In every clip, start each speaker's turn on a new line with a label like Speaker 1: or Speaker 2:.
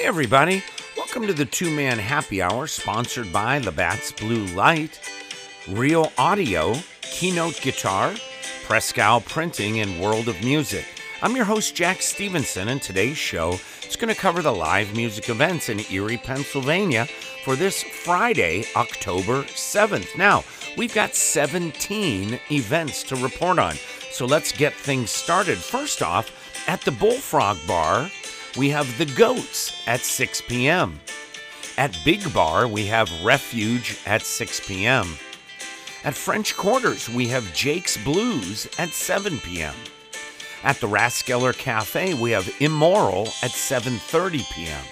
Speaker 1: Hey, everybody. Welcome to the two man happy hour sponsored by Labatt's Blue Light, Real Audio, Keynote Guitar, Prescal Printing, and World of Music. I'm your host, Jack Stevenson, and today's show is going to cover the live music events in Erie, Pennsylvania for this Friday, October 7th. Now, we've got 17 events to report on, so let's get things started. First off, at the Bullfrog Bar, we have The Goats at 6 p.m. At Big Bar, we have Refuge at 6 p.m. At French Quarters, we have Jake's Blues at 7 p.m. At the Raskeller Cafe, we have Immoral at 7:30 p.m.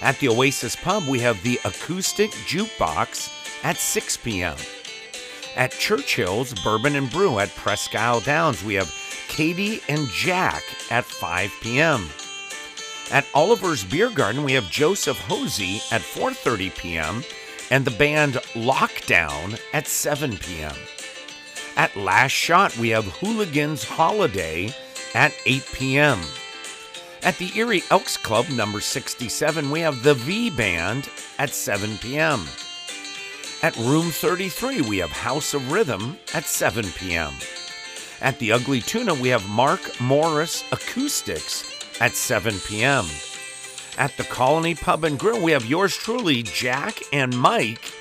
Speaker 1: At the Oasis Pub, we have the Acoustic Jukebox at 6 p.m. At Churchill's Bourbon and Brew at Presque Isle Downs, we have Katie and Jack at 5 p.m. At Oliver's Beer Garden, we have Joseph Hosey at 4:30 p.m. and the band Lockdown at 7 p.m. At Last Shot, we have Hooligans Holiday at 8 p.m. At the Erie Elks Club number 67, we have the V Band at 7 p.m. At Room 33, we have House of Rhythm at 7 p.m. At the Ugly Tuna, we have Mark Morris Acoustics at 7 p.m. At the Colony Pub and Grill, we have yours truly, Jack and Mike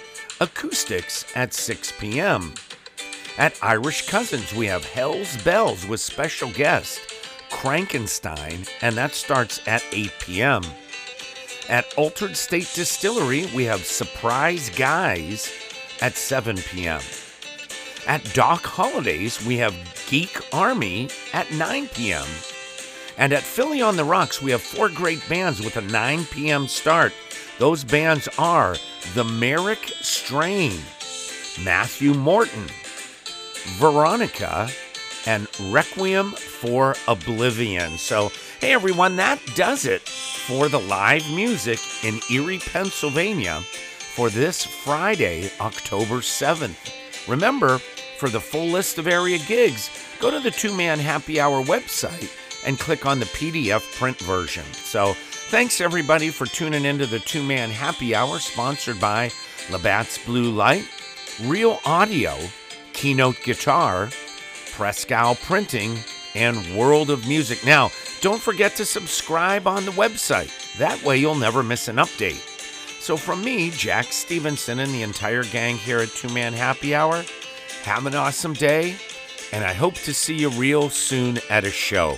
Speaker 1: Acoustics at 6 p.m. At Irish Cousins, we have Hell's Bells with special guest Crankenstein, and that starts at 8 p.m. At Altered State Distillery, we have Surprise Guys at 7 p.m. At Doc Holidays, we have Geek Army at 9 p.m. And at Philly on the Rocks, we have four great bands with a 9 p.m. start. Those bands are The Merrick Strain, Matthew Morton, Veronica, and Requiem for Oblivion. So, hey everyone, that does it for the live music in Erie, Pennsylvania for this Friday, October 7th. Remember, for the full list of area gigs, go to the Two Man Happy Hour website and click on the PDF print version. So, thanks everybody for tuning into the Two Man Happy Hour sponsored by Labatt's Blue Light, Real Audio, Keynote Guitar, Prescal Printing, and World of Music. Now, don't forget to subscribe on the website. That way you'll never miss an update. So, from me, Jack Stevenson, and the entire gang here at Two Man Happy Hour, have an awesome day, and I hope to see you real soon at a show.